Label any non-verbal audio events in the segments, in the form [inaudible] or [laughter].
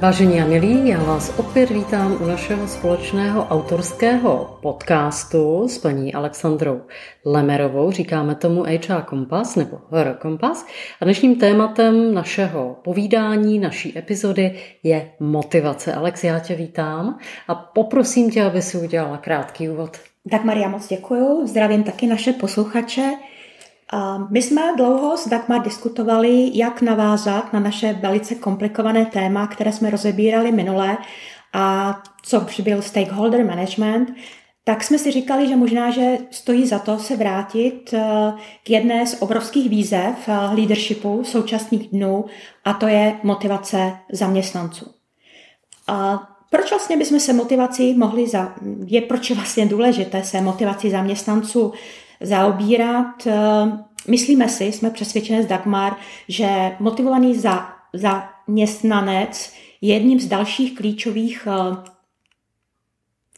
Vážení a milí, já vás opět vítám u našeho společného autorského podcastu s paní Alexandrou Lemerovou. Říkáme tomu HR Kompas nebo HR Kompas. A dnešním tématem našeho povídání, naší epizody je motivace. Alex, já tě vítám a poprosím tě, aby si udělala krátký úvod. Tak Maria, moc děkuju. Zdravím taky naše posluchače. My jsme dlouho s Dagmar diskutovali, jak navázat na naše velice komplikované téma, které jsme rozebírali minule, a co byl stakeholder management, tak jsme si říkali, že možná, že stojí za to se vrátit eh, k jedné z obrovských výzev eh, leadershipu současných dnů, a to je motivace zaměstnanců. A proč vlastně bychom se motivací mohli, za, je proč je vlastně důležité se motivací zaměstnanců zaobírat. Eh, myslíme si, jsme přesvědčeni z Dagmar, že motivovaný za, zaměstnanec je jedním z dalších klíčových eh,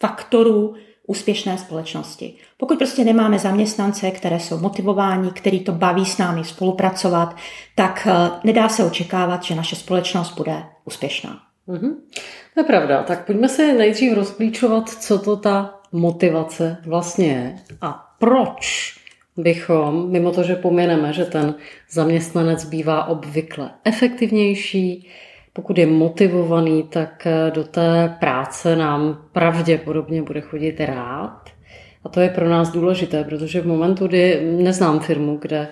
faktorů úspěšné společnosti. Pokud prostě nemáme zaměstnance, které jsou motivováni, který to baví s námi spolupracovat, tak eh, nedá se očekávat, že naše společnost bude úspěšná. Mm-hmm. To je pravda. Tak pojďme se nejdřív rozklíčovat, co to ta motivace vlastně je a proč bychom, mimo to, že pomineme, že ten zaměstnanec bývá obvykle efektivnější, pokud je motivovaný, tak do té práce nám pravděpodobně bude chodit rád. A to je pro nás důležité, protože v momentu, kdy neznám firmu, kde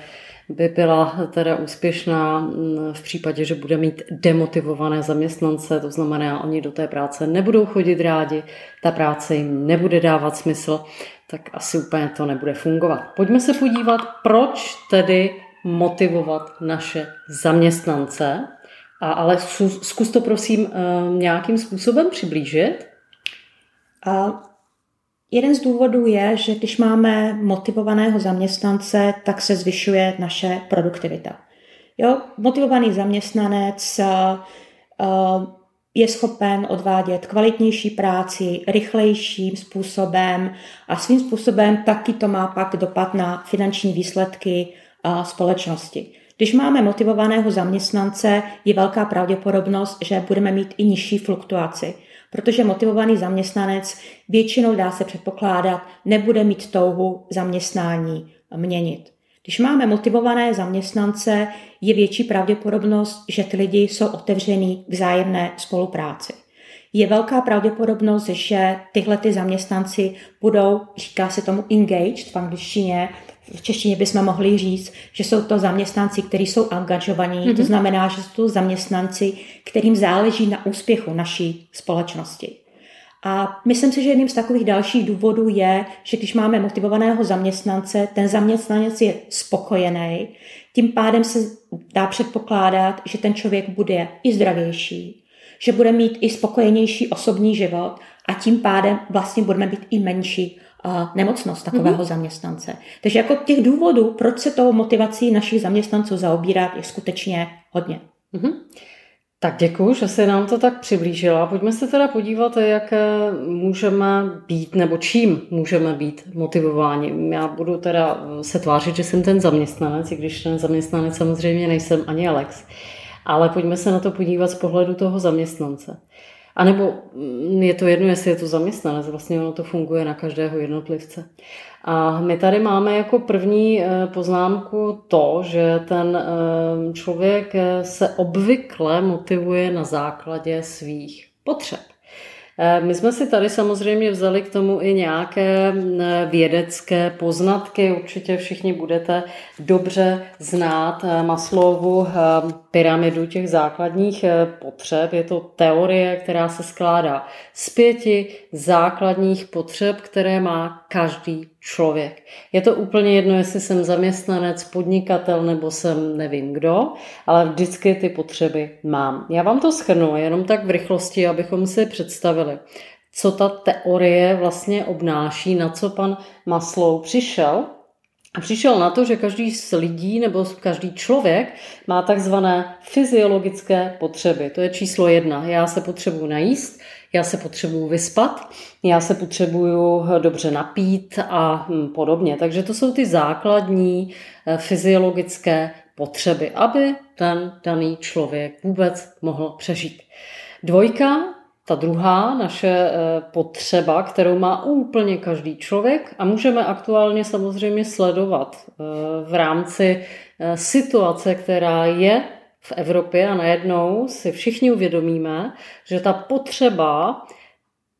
by byla teda úspěšná v případě, že bude mít demotivované zaměstnance, to znamená, oni do té práce nebudou chodit rádi, ta práce jim nebude dávat smysl, tak asi úplně to nebude fungovat. Pojďme se podívat, proč tedy motivovat naše zaměstnance. A, ale zkus to prosím eh, nějakým způsobem přiblížit. A jeden z důvodů je, že když máme motivovaného zaměstnance, tak se zvyšuje naše produktivita. Jo, motivovaný zaměstnanec uh, je schopen odvádět kvalitnější práci rychlejším způsobem a svým způsobem taky to má pak dopad na finanční výsledky společnosti. Když máme motivovaného zaměstnance, je velká pravděpodobnost, že budeme mít i nižší fluktuaci, protože motivovaný zaměstnanec většinou dá se předpokládat, nebude mít touhu zaměstnání měnit. Když máme motivované zaměstnance, je větší pravděpodobnost, že ty lidi jsou otevření k vzájemné spolupráci. Je velká pravděpodobnost, že tyhle ty zaměstnanci budou, říká se tomu engaged v angličtině, v češtině bychom mohli říct, že jsou to zaměstnanci, kteří jsou angažovaní, mm-hmm. to znamená, že jsou to zaměstnanci, kterým záleží na úspěchu naší společnosti. A myslím si, že jedním z takových dalších důvodů je, že když máme motivovaného zaměstnance, ten zaměstnanec je spokojený, tím pádem se dá předpokládat, že ten člověk bude i zdravější, že bude mít i spokojenější osobní život a tím pádem vlastně budeme být i menší nemocnost takového mm-hmm. zaměstnance. Takže jako těch důvodů, proč se tou motivací našich zaměstnanců zaobírat, je skutečně hodně. Mm-hmm. Tak děkuji, že se nám to tak přiblížila. Pojďme se teda podívat, jak můžeme být nebo čím můžeme být motivováni. Já budu teda se tvářit, že jsem ten zaměstnanec, i když ten zaměstnanec samozřejmě nejsem ani Alex. Ale pojďme se na to podívat z pohledu toho zaměstnance. A nebo mm, je to jedno, jestli je to zaměstnanec, vlastně ono to funguje na každého jednotlivce. A my tady máme jako první eh, poznámku to, že ten eh, člověk eh, se obvykle motivuje na základě svých potřeb. My jsme si tady samozřejmě vzali k tomu i nějaké vědecké poznatky. Určitě všichni budete dobře znát Maslowu pyramidu těch základních potřeb. Je to teorie, která se skládá z pěti základních potřeb, které má každý člověk. Je to úplně jedno, jestli jsem zaměstnanec, podnikatel nebo jsem nevím kdo, ale vždycky ty potřeby mám. Já vám to schrnu jenom tak v rychlosti, abychom si představili, co ta teorie vlastně obnáší, na co pan Maslow přišel. A přišel na to, že každý z lidí nebo každý člověk má takzvané fyziologické potřeby. To je číslo jedna. Já se potřebuji najíst, já se potřebuju vyspat, já se potřebuju dobře napít a hm, podobně. Takže to jsou ty základní eh, fyziologické potřeby, aby ten daný člověk vůbec mohl přežít. Dvojka, ta druhá naše eh, potřeba, kterou má úplně každý člověk a můžeme aktuálně samozřejmě sledovat eh, v rámci eh, situace, která je v Evropě a najednou si všichni uvědomíme, že ta potřeba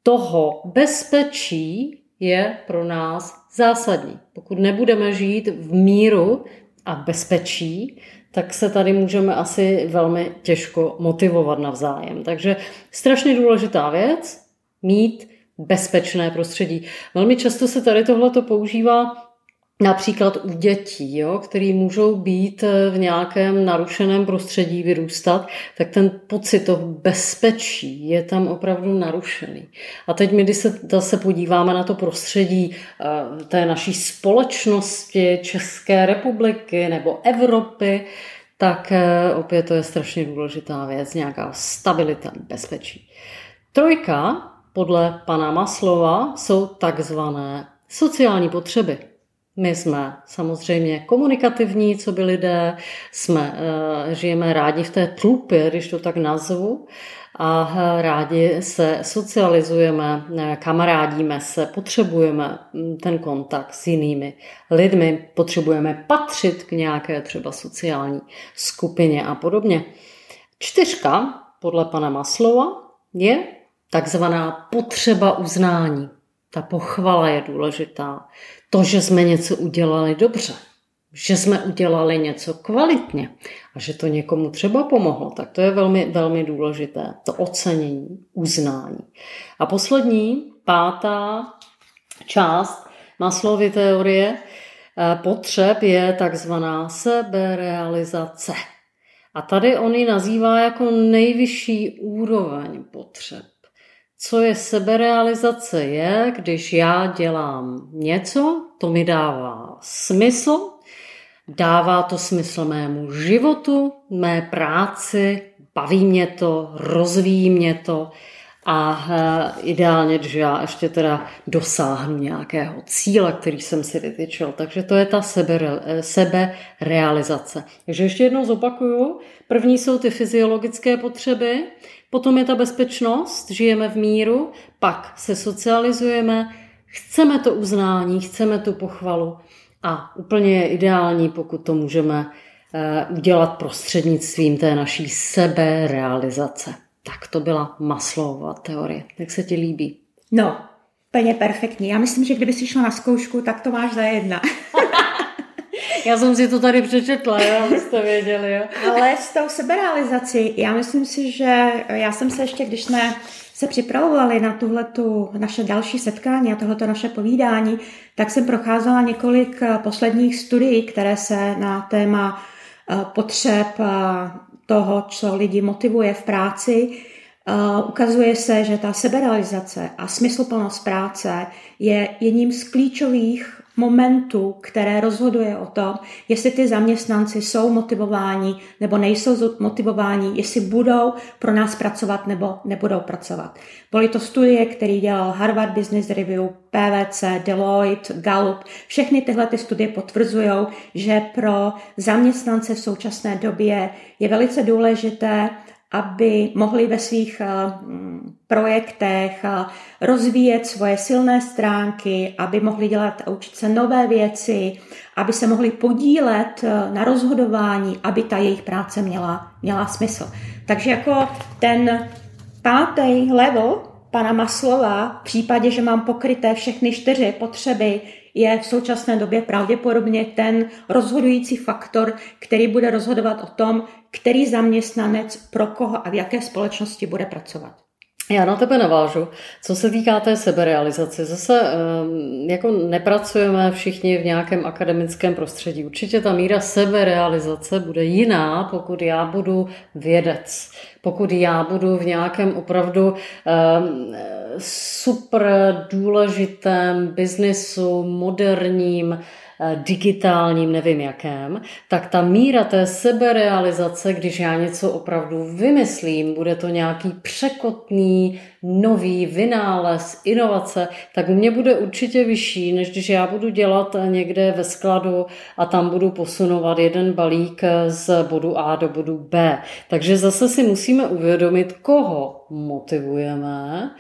toho bezpečí je pro nás zásadní. Pokud nebudeme žít v míru a bezpečí, tak se tady můžeme asi velmi těžko motivovat navzájem. Takže strašně důležitá věc, mít bezpečné prostředí. Velmi často se tady tohle používá například u dětí, jo, který můžou být v nějakém narušeném prostředí vyrůstat, tak ten pocit toho bezpečí je tam opravdu narušený. A teď my, když se zase podíváme na to prostředí eh, té naší společnosti, České republiky nebo Evropy, tak eh, opět to je strašně důležitá věc, nějaká stabilita, bezpečí. Trojka, podle pana Maslova, jsou takzvané sociální potřeby. My jsme samozřejmě komunikativní, co by lidé, jsme, eh, žijeme rádi v té tlupě, když to tak nazvu, a eh, rádi se socializujeme, eh, kamarádíme se, potřebujeme hm, ten kontakt s jinými lidmi, potřebujeme patřit k nějaké třeba sociální skupině a podobně. Čtyřka, podle pana Maslova, je takzvaná potřeba uznání. Ta pochvala je důležitá to, že jsme něco udělali dobře, že jsme udělali něco kvalitně a že to někomu třeba pomohlo, tak to je velmi, velmi důležité. To ocenění, uznání. A poslední, pátá část Maslovy teorie eh, potřeb je takzvaná seberealizace. A tady on ji nazývá jako nejvyšší úroveň potřeb. Co je seberealizace je, když já dělám něco, to mi dává smysl, dává to smysl mému životu, mé práci, baví mě to, rozvíjí mě to a eh, ideálně, že já ještě teda dosáhnu nějakého cíle, který jsem si vytyčil. Takže to je ta sebe, seberealizace. Takže ještě jednou zopakuju. První jsou ty fyziologické potřeby, Potom je ta bezpečnost, žijeme v míru, pak se socializujeme, chceme to uznání, chceme tu pochvalu a úplně je ideální, pokud to můžeme eh, udělat prostřednictvím té naší seberealizace. Tak to byla Maslowova teorie. Jak se ti líbí? No, úplně perfektní. Já myslím, že kdyby si šla na zkoušku, tak to máš za jedna. [laughs] Já jsem si to tady přečetla, jo, abyste věděli. Jo. Ale s tou seberealizací, já myslím si, že já jsem se ještě, když jsme se připravovali na tuhletu naše další setkání a tohleto naše povídání, tak jsem procházela několik eh, posledních studií, které se na téma potřeb eh, toho, co lidi motivuje v práci, ukazuje se, že ta seberealizace a smysluplnost práce je jedním z klíčových momentu, které rozhoduje o tom, jestli ty zaměstnanci jsou motivováni nebo nejsou motivováni, jestli budou pro nás pracovat nebo nebudou pracovat. Byly to studie, které dělal Harvard Business Review, PVC, Deloitte, Gallup. Všechny tyhle ty studie potvrzují, že pro zaměstnance v současné době je velice důležité, aby mohli ve svých eh, projektech eh, rozvíjet svoje silné stránky, aby mohli dělat a učit se nové věci, aby se mohli podílet eh, na rozhodování, aby ta jejich práce měla, měla smysl. Takže jako ten pátý level pana Maslova, v případě, že mám pokryté všechny čtyři potřeby, je v současné době pravděpodobně ten rozhodující faktor, který bude rozhodovat o tom, který zaměstnanec pro koho a v jaké společnosti bude pracovat. Já na tebe navážu. Co se týká té seberealizace, zase ehm, jako nepracujeme všichni v nějakém akademickém prostředí. Určitě ta míra seberealizace bude jiná, pokud já budu vědec, Pokud já budu v nějakém opravdu um, super důležitém biznesu, moderním, digitálním, nevím jakém, tak ta míra té seberealizace, když já něco opravdu vymyslím, bude to nějaký překotný, nový vynález, inovace, tak u mě bude určitě vyšší, než když já budu dělat někde ve skladu a tam budu posunovat jeden balík z bodu A do bodu B. Takže zase si musíme uvědomit, koho motivujeme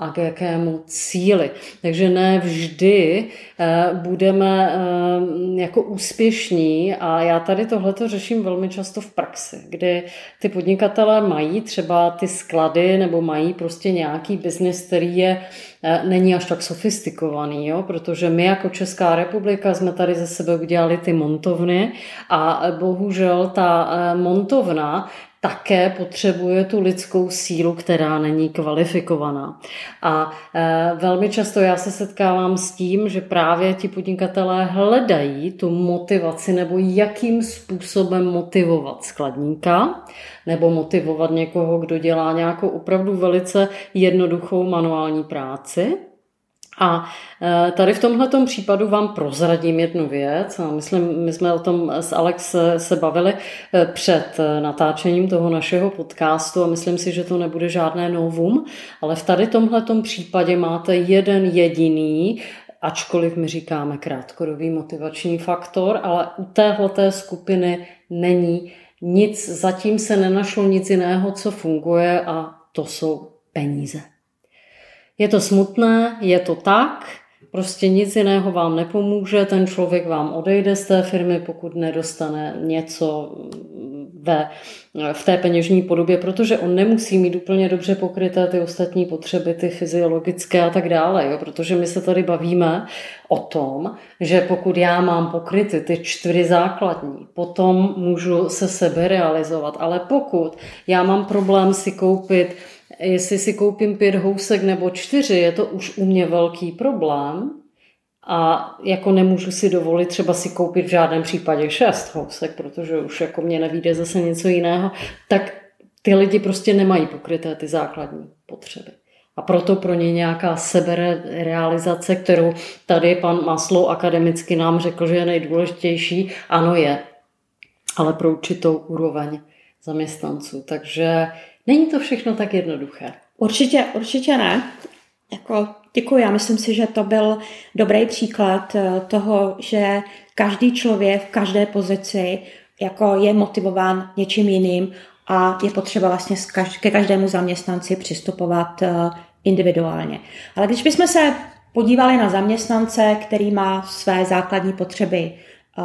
a k jakému cíli. Takže ne vždy eh, budeme eh, jako úspěšní a já tady tohleto řeším velmi často v praxi, kdy ty podnikatelé mají třeba ty sklady nebo mají prostě nějaký biznis, který je eh, není až tak sofistikovaný, jo? protože my jako Česká republika jsme tady ze sebe udělali ty montovny a bohužel ta montovna také potřebuje tu lidskou sílu, která není kvalifikovaná. A e, velmi často já se setkávám s tím, že právě ti podnikatelé hledají tu motivaci nebo jakým způsobem motivovat skladníka nebo motivovat někoho, kdo dělá nějakou opravdu velice jednoduchou manuální práci. A e, tady v tomhle případu vám prozradím jednu věc. Myslím, my jsme o tom s Alex se bavili e, před e, natáčením toho našeho podcastu a myslím si, že to nebude žádné novum, ale v tady tomhle případě máte jeden jediný ačkoliv my říkáme krátkodobý motivační faktor, ale u téhleté skupiny není nic, zatím se nenašlo nic jiného, co funguje a to jsou peníze. Je to smutné, je to tak, prostě nic jiného vám nepomůže, ten člověk vám odejde z té firmy, pokud nedostane něco ve, v té peněžní podobě, protože on nemusí mít úplně dobře pokryté ty ostatní potřeby, ty fyziologické a tak dále, jo? protože my se tady bavíme o tom, že pokud já mám pokryty ty čtyři základní, potom můžu se sebe realizovat, ale pokud já mám problém si koupit jestli si koupím pět housek nebo čtyři, je to už u mě velký problém a jako nemůžu si dovolit třeba si koupit v žádném případě šest housek, protože už jako mě nevíde zase něco jiného, tak ty lidi prostě nemají pokryté ty základní potřeby. A proto pro ně nějaká seberealizace, kterou tady pan Maslow akademicky nám řekl, že je nejdůležitější, ano je, ale pro určitou úroveň zaměstnanců. Takže Není to všechno tak jednoduché. Určitě, určitě ne. Jako, děkuji, já myslím si, že to byl dobrý příklad eh, toho, že každý člověk v každé pozici jako je motivován něčím jiným a je potřeba vlastně ke každému zaměstnanci přistupovat eh, individuálně. Ale když bychom se podívali na zaměstnance, který má své základní potřeby eh,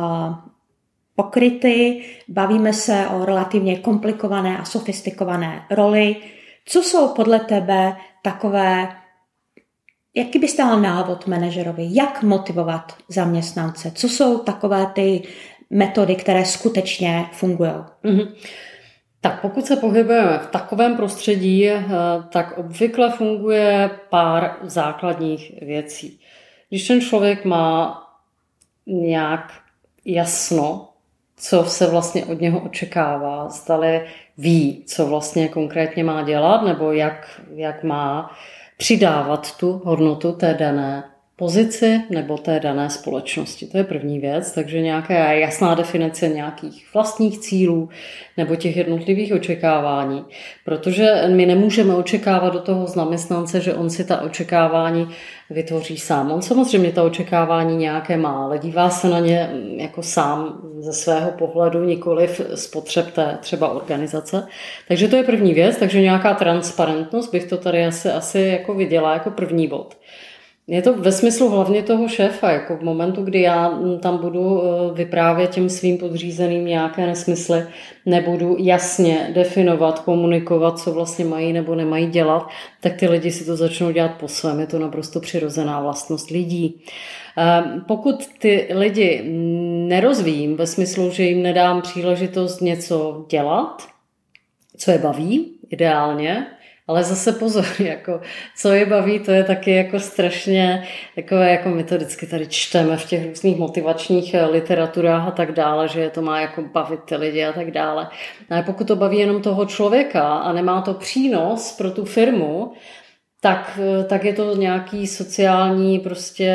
pokryty, bavíme se o relativně komplikované a sofistikované roli. Co jsou podle tebe takové, jaký bys dal návod manažerovi, jak motivovat zaměstnance? Co jsou takové ty metody, které skutečně fungují? Mm-hmm. Tak pokud se pohybujeme v takovém prostředí, eh, tak obvykle funguje pár základních věcí. Když ten člověk má nějak jasno co se vlastně od něho očekává, zdali ví, co vlastně konkrétně má dělat, nebo jak, jak má přidávat tu hodnotu té dané pozici nebo té dané společnosti. To je první věc, takže nějaká jasná definice nějakých vlastních cílů nebo těch jednotlivých očekávání, protože my nemůžeme očekávat do toho zaměstnance, že on si ta očekávání vytvoří sám. On samozřejmě ta očekávání nějaké má, ale dívá se na ně jako sám ze svého pohledu, nikoliv z potřeb té třeba organizace. Takže to je první věc, takže nějaká transparentnost bych to tady asi, asi jako viděla jako první bod. Je to ve smyslu hlavně toho šéfa, jako v momentu, kdy já mm, tam budu eh, vyprávět těm svým podřízeným nějaké nesmysly, nebudu jasně definovat, komunikovat, co vlastně mají nebo nemají dělat, tak ty lidi si to začnou dělat po svém. Je to naprosto přirozená vlastnost lidí. Ehm, pokud ty lidi nerozvíjím ve smyslu, že jim nedám příležitost něco dělat, co je baví, ideálně, Ale zase pozor, [laughs] jako, co je baví, to je taky jako strašně, takové, jako my to vždycky tady čteme v těch různých motivačních eh, literaturách a tak dále, že to má jako bavit ty lidi a tak dále. Ale pokud to baví jenom toho člověka a nemá to přínos pro tu firmu, tak, eh, tak je to nějaký sociální prostě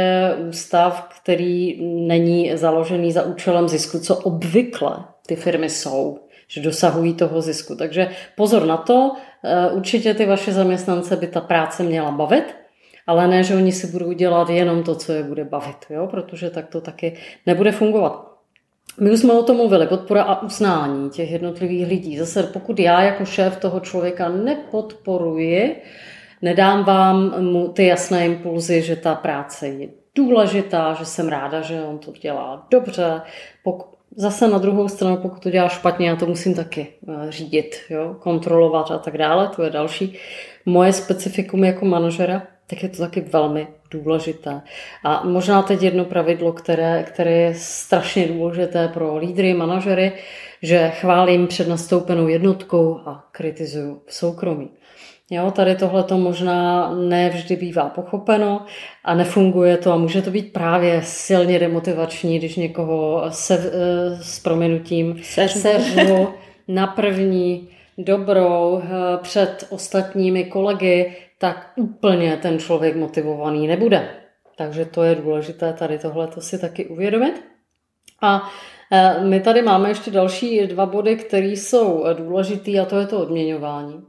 ústav, který není založený za účelem zisku, co obvykle ty firmy jsou, že dosahují toho zisku. Takže pozor na to, eh, určitě ty vaše zaměstnance by ta práce měla bavit, ale ne, že oni si budou dělat jenom to, co je bude bavit, jo? protože tak to taky nebude fungovat. My už jsme o tom mluvili, podpora a uznání těch jednotlivých lidí. Zase pokud já jako šéf toho člověka nepodporuji, nedám vám mu ty jasné impulzy, že ta práce je důležitá, že jsem ráda, že on to dělá dobře. Zase na druhou stranu, pokud to dělá špatně, já to musím taky eh, řídit, jo? kontrolovat a tak dále, to je další. Moje specifikum jako manažera, tak je to taky velmi důležité. A možná teď jedno pravidlo, které, které je strašně důležité pro lídry, manažery, že chválím před nastoupenou jednotkou a kritizuju v soukromí. Jo, tady tohle to možná nevždy bývá pochopeno a nefunguje to a může to být právě silně demotivační, když někoho se, eh, s prominutím seřu [laughs] na první dobrou eh, před ostatními kolegy, tak úplně ten člověk motivovaný nebude. Takže to je důležité tady tohle to si taky uvědomit. A eh, my tady máme ještě další dva body, které jsou důležitý a to je to odměňování.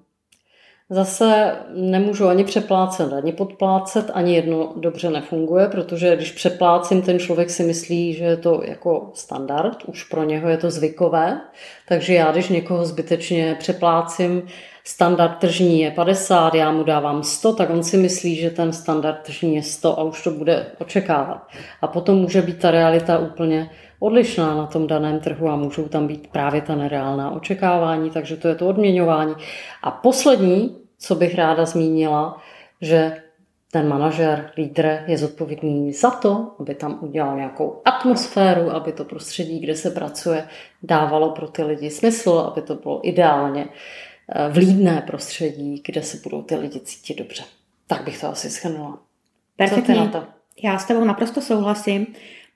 Zase nemůžu ani přeplácet, ani podplácet, ani jedno dobře nefunguje, protože když přeplácím, ten člověk si myslí, že je to jako standard, už pro něho je to zvykové, takže já, když někoho zbytečně přeplácím, standard tržní je 50, já mu dávám 100, tak on si myslí, že ten standard tržní je 100 a už to bude očekávat. A potom může být ta realita úplně odlišná na tom daném trhu a můžou tam být právě ta nereálná očekávání, takže to je to odměňování. A poslední, co bych ráda zmínila, že ten manažer, lídr je zodpovědný za to, aby tam udělal nějakou atmosféru, aby to prostředí, kde se pracuje, dávalo pro ty lidi smysl, aby to bylo ideálně eh, vlídné prostředí, kde se budou ty lidi cítit dobře. Tak bych to asi schrnula. Perfektně. Co ty na to? Já s tebou naprosto souhlasím.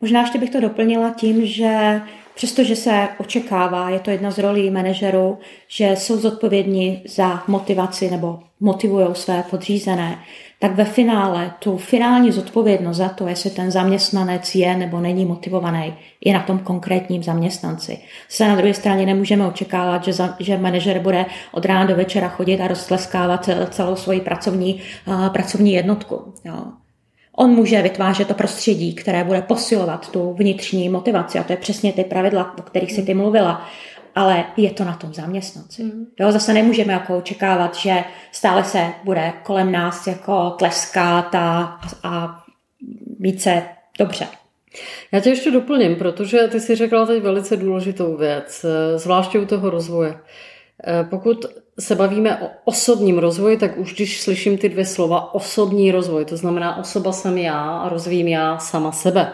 Možná ještě bych to doplnila tím, že přestože se očekává, je to jedna z rolí manažerů, že jsou zodpovědní za motivaci nebo motivují své podřízené, tak ve finále tu finální zodpovědnost za to, jestli ten zaměstnanec je nebo není motivovaný, je na tom konkrétním zaměstnanci. Se na druhé straně nemůžeme očekávat, že, za, že manažer bude od rána do večera chodit a roztleskávat celou svoji pracovní, uh, pracovní jednotku. Jo. On může vytvářet to prostředí, které bude posilovat tu vnitřní motivaci. A to je přesně ty pravidla, o kterých si ty mluvila. Ale je to na tom zaměstnanci. Mm. Jo, zase nemůžeme jako očekávat, že stále se bude kolem nás jako tleskat a, a mít se dobře. Já tě ještě doplním, protože ty si řekla teď velice důležitou věc, zvláště u toho rozvoje. Pokud se bavíme o osobním rozvoji, tak už když slyším ty dvě slova osobní rozvoj, to znamená osoba jsem já a rozvíjím já sama sebe.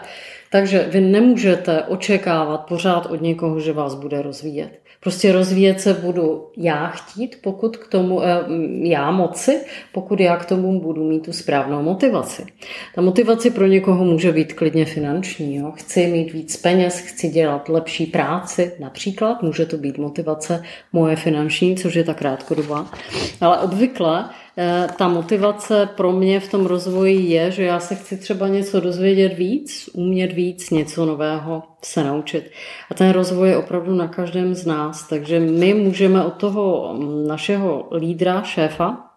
Takže vy nemůžete očekávat pořád od někoho, že vás bude rozvíjet. Prostě rozvíjet se budu já chtít, pokud k tomu eh, já moci, pokud já k tomu budu mít tu správnou motivaci. Ta motivace pro někoho může být klidně finanční. Jo? Chci mít víc peněz, chci dělat lepší práci, například. Může to být motivace moje finanční, což je ta krátkodobá. Ale obvykle ta motivace pro mě v tom rozvoji je, že já se chci třeba něco dozvědět víc, umět víc, něco nového se naučit. A ten rozvoj je opravdu na každém z nás, takže my můžeme od toho našeho lídra, šéfa,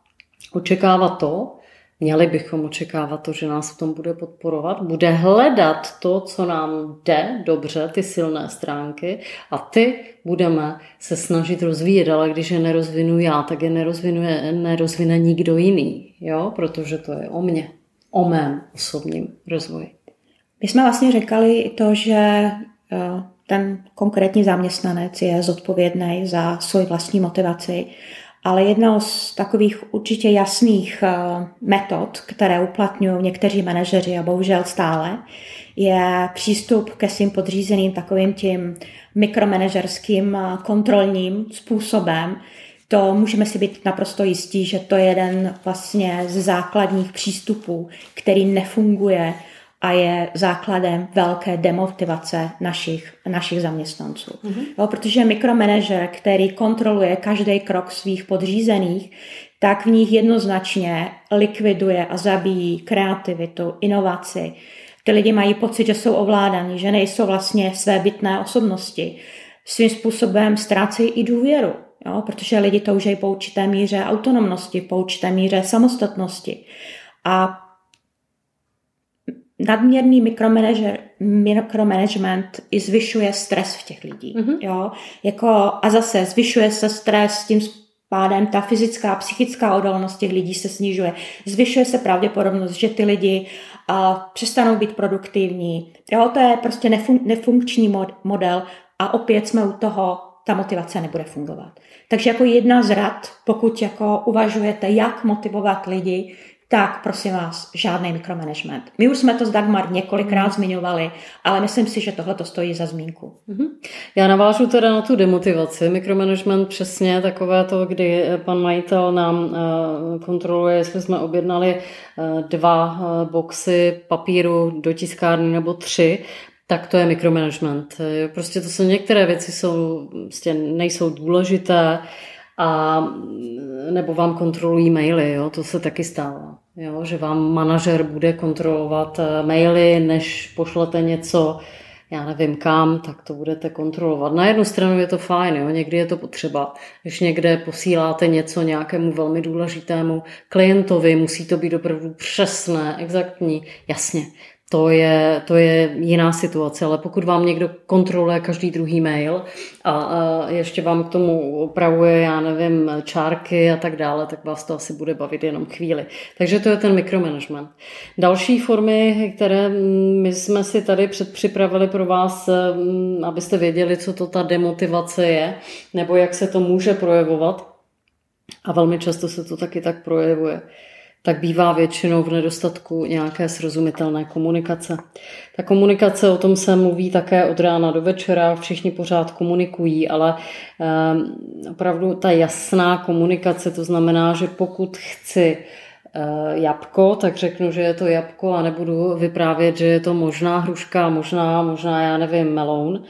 očekávat to, Měli bychom očekávat to, že nás v tom bude podporovat, bude hledat to, co nám jde dobře, ty silné stránky a ty budeme se snažit rozvíjet, ale když je nerozvinu já, tak je nerozvinuje, nerozvine nikdo jiný, jo? protože to je o mně, o mém osobním rozvoji. My jsme vlastně říkali i to, že eh, ten konkrétní zaměstnanec je zodpovědný za svoji vlastní motivaci ale jednou z takových určitě jasných eh, metod, které uplatňují někteří manažeři a bohužel stále, je přístup ke svým podřízeným takovým tím mikromanažerským eh, kontrolním způsobem. to můžeme si být naprosto jistí, že to je jeden vlastně z základních přístupů, který nefunguje a je základem velké demotivace našich, našich zaměstnanců. Mm-hmm. Jo, protože mikromanager, který kontroluje každý krok svých podřízených, tak v nich jednoznačně likviduje a zabíjí kreativitu, inovaci. Ty lidi mají pocit, že jsou ovládaní, že nejsou vlastně své bytné osobnosti. Svým způsobem ztrácejí i důvěru, jo, protože lidi toužejí po určité míře autonomnosti, po určité míře samostatnosti. A nadměrný mikromanagement i zvyšuje stres v těch lidí. Mm-hmm. Jo? Jako, a zase zvyšuje se stres tím pádem ta fyzická, psychická odolnost těch lidí se snižuje. Zvyšuje se pravděpodobnost, že ty lidi a, přestanou být produktivní. Jo, to je prostě nefun- nefunkční mod- model a opět jsme u toho, ta motivace nebude fungovat. Takže jako jedna z rad, pokud jako uvažujete, jak motivovat lidi, tak prosím vás, žádný mikromanagement. My už jsme to s Dagmar několikrát zmiňovali, ale myslím si, že tohle to stojí za zmínku. Mm-hmm. Já navážu teda na tu demotivaci. Mikromanagement přesně takové to, kdy pan majitel nám uh, kontroluje, jestli jsme objednali uh, dva boxy papíru do tiskárny nebo tři, tak to je mikromanagement. Prostě to jsou některé věci, jsou, prostě nejsou důležité, a nebo vám kontrolují maily, jo, to se taky stává. Jo, že vám manažer bude kontrolovat eh, maily, než pošlete něco, já nevím kam, tak to budete kontrolovat. Na jednu stranu je to fajn, jo, někdy je to potřeba. Když někde posíláte něco nějakému velmi důležitému klientovi, musí to být opravdu přesné, exaktní, jasně to je, to je jiná situace, ale pokud vám někdo kontroluje každý druhý mail a, a ještě vám k tomu opravuje, já nevím, čárky a tak dále, tak vás to asi bude bavit jenom chvíli. Takže to je ten mikromanagement. Další formy, které my jsme si tady předpřipravili pro vás, mm, abyste věděli, co to ta demotivace je, nebo jak se to může projevovat, a velmi často se to taky tak projevuje tak bývá většinou v nedostatku nějaké srozumitelné komunikace. Ta komunikace, o tom se mluví také od rána do večera, všichni pořád komunikují, ale um, opravdu ta jasná komunikace, to znamená, že pokud chci uh, jabko, tak řeknu, že je to jabko a nebudu vyprávět, že je to možná hruška, možná, možná já nevím, meloun.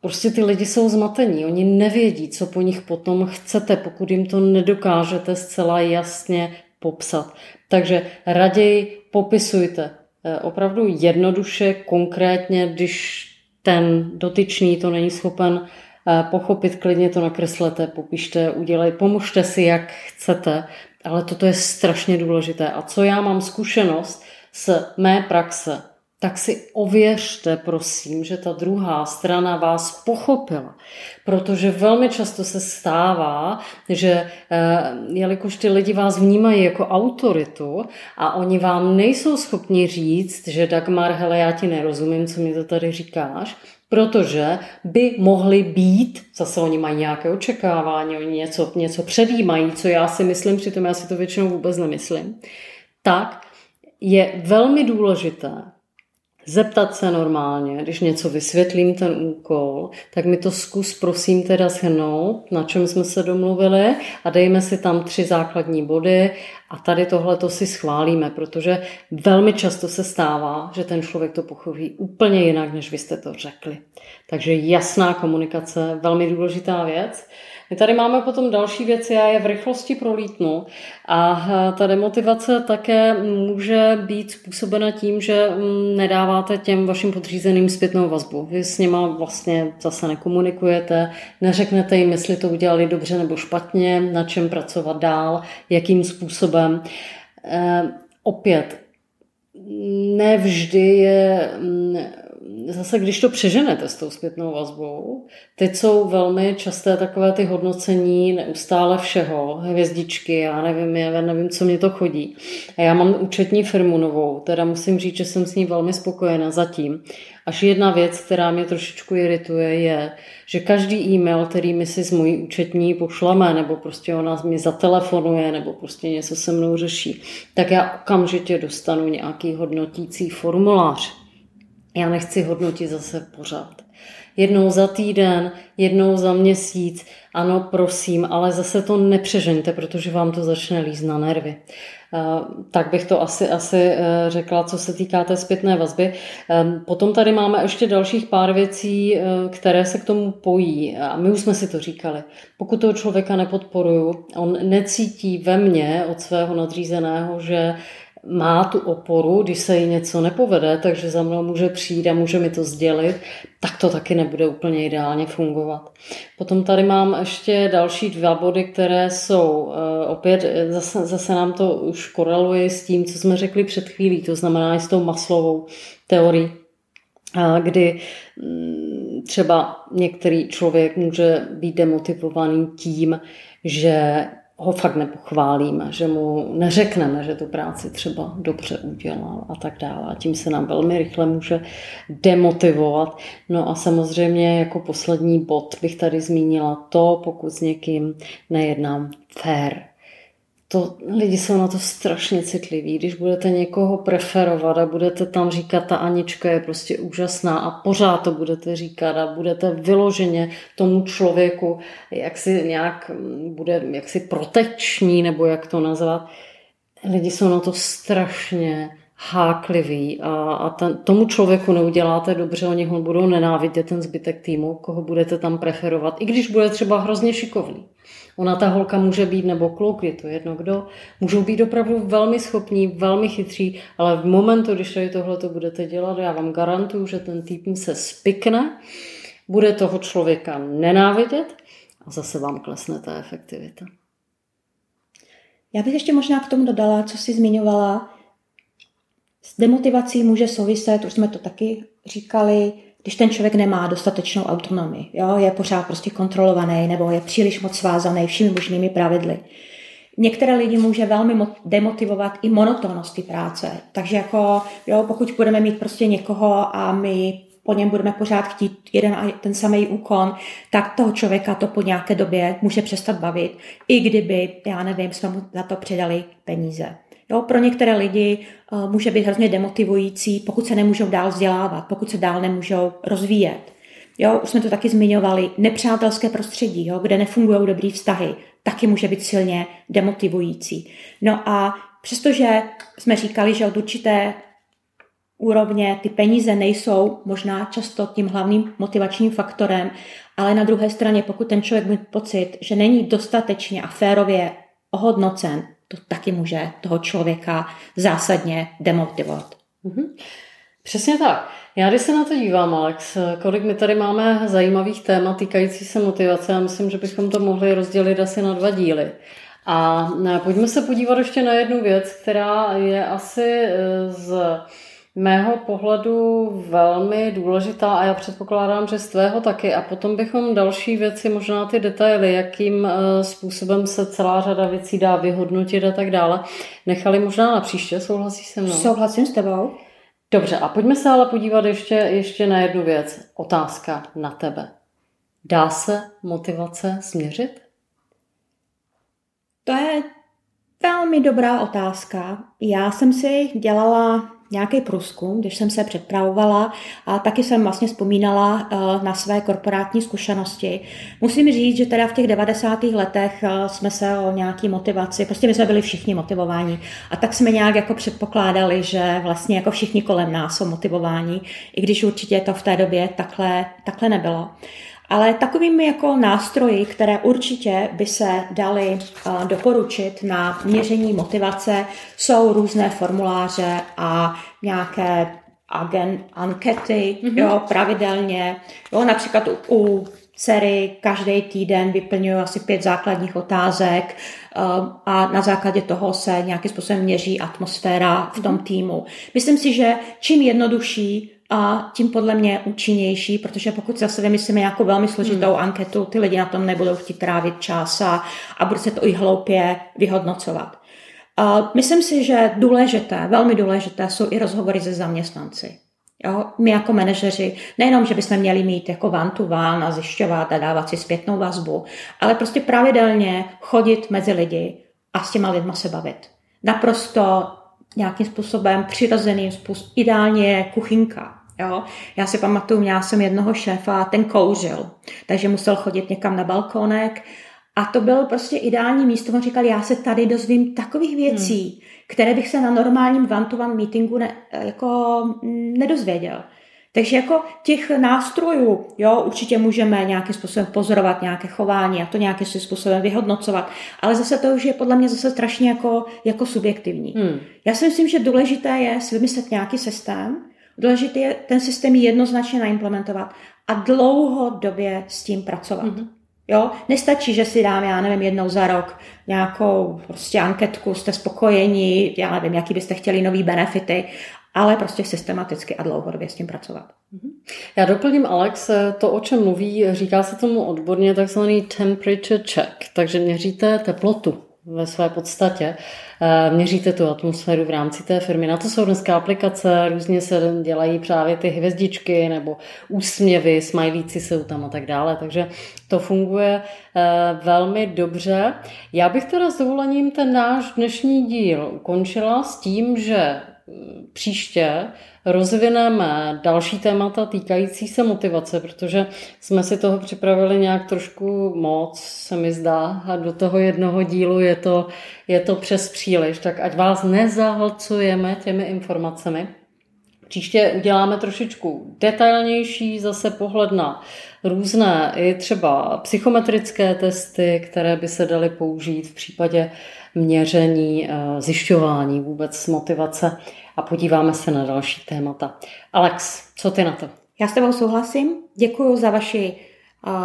Prostě ty lidi jsou zmatení, oni nevědí, co po nich potom chcete, pokud jim to nedokážete zcela jasně popsat. Takže raději popisujte eh, opravdu jednoduše, konkrétně, když ten dotyčný to není schopen eh, pochopit, klidně to nakreslete, popište, udělej, pomožte si, jak chcete, ale toto je strašně důležité. A co já mám zkušenost z mé praxe, tak si ověřte, prosím, že ta druhá strana vás pochopila. Protože velmi často se stává, že eh, jelikož ty lidi vás vnímají jako autoritu a oni vám nejsou schopni říct, že Dagmar, hele, já ti nerozumím, co mi to tady říkáš, protože by mohli být, zase oni mají nějaké očekávání, oni něco, něco předjímají, co já si myslím, přitom já si to většinou vůbec nemyslím, tak je velmi důležité, zeptat se normálně, když něco vysvětlím ten úkol, tak mi to zkus prosím teda shrnout, na čem jsme se domluvili a dejme si tam tři základní body a tady tohle to si schválíme, protože velmi často se stává, že ten člověk to pochopí úplně jinak, než vy jste to řekli. Takže jasná komunikace, velmi důležitá věc. My tady máme potom další věci, já je v rychlosti prolítnu. A ta demotivace také může být způsobena tím, že mm, nedáváte těm vašim podřízeným zpětnou vazbu. Vy s nima vlastně zase nekomunikujete, neřeknete jim, jestli to udělali dobře nebo špatně, na čem pracovat dál, jakým způsobem. E, opět, nevždy je mm, zase když to přeženete s tou zpětnou vazbou, teď jsou velmi časté takové ty hodnocení neustále všeho, hvězdičky, já nevím, já nevím, co mě to chodí. A já mám účetní firmu novou, teda musím říct, že jsem s ní velmi spokojená zatím. Až jedna věc, která mě trošičku irituje, je, že každý e-mail, který mi si z mojí účetní pošleme, nebo prostě ona mi zatelefonuje, nebo prostě něco se mnou řeší, tak já okamžitě dostanu nějaký hodnotící formulář Já nechci hodnotit zase pořád. Jednou za týden, jednou za měsíc, ano, prosím, ale zase to nepřežeňte, protože vám to začne lízt na nervy. Tak bych to asi, asi eh, řekla, co se týká té zpětné vazby. Ehm, potom tady máme ještě dalších pár věcí, eh, které se k tomu pojí. A my už jsme si to říkali. Pokud toho člověka nepodporuju, on necítí ve mně od svého nadřízeného, že má tu oporu, když se jí něco nepovede, takže za mnou může přijít a může mi to sdělit, tak to taky nebude úplně ideálně fungovat. Potom tady mám ještě další dva body, které jsou eh, opět, eh, zase, zase nám to už koreluje s tím, co jsme řekli před chvílí, to znamená i s tou maslovou teorií, eh, kdy mm, třeba některý člověk může být demotivovaný tím, že ho fakt nepochválíme, že mu neřekneme, že tu práci třeba dobře udělal a tak dále. A tím se nám velmi rychle může demotivovat. No a samozřejmě jako poslední bod bych tady zmínila to, pokud s někým nejednám fair to, lidi jsou na to strašně citliví. Když budete někoho preferovat a budete tam říkat, ta Anička je prostě úžasná a pořád to budete říkat a budete vyloženě tomu člověku, jak si nějak bude jaksi proteční, nebo jak to nazvat, lidi jsou na to strašně háklivý a, a ten, tomu člověku neuděláte dobře, oni ho budou nenávidět, ten zbytek týmu, koho budete tam preferovat, i když bude třeba hrozně šikovný. Ona ta holka může být, nebo kluk, je to jedno kdo, můžou být opravdu velmi schopní, velmi chytří, ale v momentu, když tady tohle to budete dělat, já vám garantuju, že ten tým se spikne, bude toho člověka nenávidět a zase vám klesne ta efektivita. Já bych ještě možná k tomu dodala, co jsi zmiňovala. S demotivací může souviset, už jsme to taky říkali, když ten člověk nemá dostatečnou autonomii, jo, je pořád prostě kontrolovaný nebo je příliš moc svázaný všemi možnými pravidly. Některé lidi může velmi demotivovat i monotonnost práce. Takže jako, jo, pokud budeme mít prostě někoho a my po něm budeme pořád chtít jeden a ten samý úkon, tak toho člověka to po nějaké době může přestat bavit, i kdyby, já nevím, jsme mu za to předali peníze. Jo, pro některé lidi uh, může být hrozně demotivující, pokud se nemůžou dál vzdělávat, pokud se dál nemůžou rozvíjet. Jo, už jsme to taky zmiňovali, nepřátelské prostředí, jo, kde nefungují dobrý vztahy, taky může být silně demotivující. No a přestože jsme říkali, že od určité úrovně ty peníze nejsou možná často tím hlavním motivačním faktorem, ale na druhé straně, pokud ten člověk má pocit, že není dostatečně a férově ohodnocen, to taky může toho člověka zásadně demotivovat. Mm-hmm. Přesně tak. Já když se na to dívám, Alex, kolik my tady máme zajímavých témat týkající se motivace, já myslím, že bychom to mohli rozdělit asi na dva díly. A pojďme se podívat ještě na jednu věc, která je asi e, z mého pohledu velmi důležitá a já předpokládám, že z tvého taky. A potom bychom další věci, možná ty detaily, jakým eh, způsobem se celá řada věcí dá vyhodnotit a tak dále, nechali možná na příště. Souhlasíš se mnou? Souhlasím s tebou. Dobře, a pojďme se ale podívat ještě, ještě na jednu věc. Otázka na tebe. Dá se motivace změřit? To je velmi dobrá otázka. Já jsem si dělala nějaký průzkum, když jsem se připravovala a taky jsem vlastně vzpomínala eh, na své korporátní zkušenosti. Musím říct, že teda v těch 90. letech eh, jsme se o nějaký motivaci, prostě my jsme byli všichni motivováni a tak jsme nějak jako předpokládali, že vlastně jako všichni kolem nás jsou motivováni, i když určitě to v té době takhle, takhle nebylo. Ale takovými jako nástroji, které určitě by se daly uh, doporučit na měření motivace, jsou různé formuláře a nějaké agent, ankety, mm-hmm. jo, pravidelně. Jo, například u, u dcery každý týden vyplňují asi pět základních otázek uh, a na základě toho se nějakým způsobem měří atmosféra v tom mhm. týmu. Myslím si, že čím jednodušší a tím podle mě účinnější, protože pokud zase vymyslíme jako velmi složitou hmm. anketu, ty lidi na tom nebudou chtít trávit čas a, a bude se to i hloupě vyhodnocovat. A myslím si, že důležité, velmi důležité jsou i rozhovory se zaměstnanci. Jo, my jako manažeři, nejenom, že bychom měli mít jako van to van a zjišťovat a dávat si zpětnou vazbu, ale prostě pravidelně chodit mezi lidi a s těma lidma se bavit. Naprosto nějakým způsobem přirozeným způsobem, ideálně kuchyňka. Jo? Já si pamatuju, měla jsem jednoho šéfa, ten kouřil, takže musel chodit někam na balkónek a to bylo prostě ideální místo. On říkal, já se tady dozvím takových věcí, hmm. které bych se na normálním one-to-one meetingu ne, jako nedozvěděl. Takže jako těch nástrojů, jo, určitě můžeme nějakým způsobem pozorovat nějaké chování a to nějakým způsobem vyhodnocovat, ale zase to už je podle mě zase strašně jako, jako subjektivní. Hmm. Já si myslím, že důležité je si vymyslet nějaký systém, důležité je ten systém jednoznačně naimplementovat a dlouhodobě s tím pracovat. Hmm. Jo, nestačí, že si dám, já nevím, jednou za rok nějakou prostě anketku, jste spokojení, já nevím, jaký byste chtěli nový benefity, ale prostě systematicky a dlouhodobě s tím pracovat. Mhm. Já doplním Alex, to, o čem mluví, říká se tomu odborně takzvaný temperature check, takže měříte teplotu ve své podstatě. Eh, měříte tu atmosféru v rámci té firmy. Na to jsou dneska aplikace, různě se dělají právě ty hvězdičky nebo úsměvy, smajlíci jsou tam a tak dále, takže to funguje eh, velmi dobře. Já bych teda s dovolením ten náš dnešní díl ukončila s tím, že příště rozvineme další témata týkající se motivace, protože jsme si toho připravili nějak trošku moc, se mi zdá, a do toho jednoho dílu je to, je to přes příliš, tak ať vás nezahlcujeme těmi informacemi. Příště uděláme trošičku detailnější zase pohled na různé i třeba psychometrické testy, které by se daly použít v případě měření, eh, zjišťování vůbec motivace a podíváme se na další témata. Alex, co ty na to? Já s tebou souhlasím. Děkuji za vaši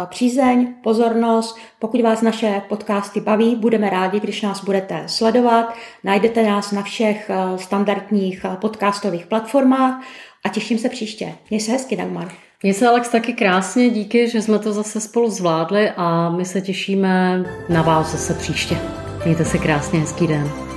přízeň, pozornost. Pokud vás naše podcasty baví, budeme rádi, když nás budete sledovat. Najdete nás na všech eh, standardních podcastových platformách a těším se příště. Měj se hezky, Dagmar. Mně se Alex taky krásně, díky, že jsme to zase spolu zvládli a my se těšíme na vás zase příště. Mějte se krásně, hezký den.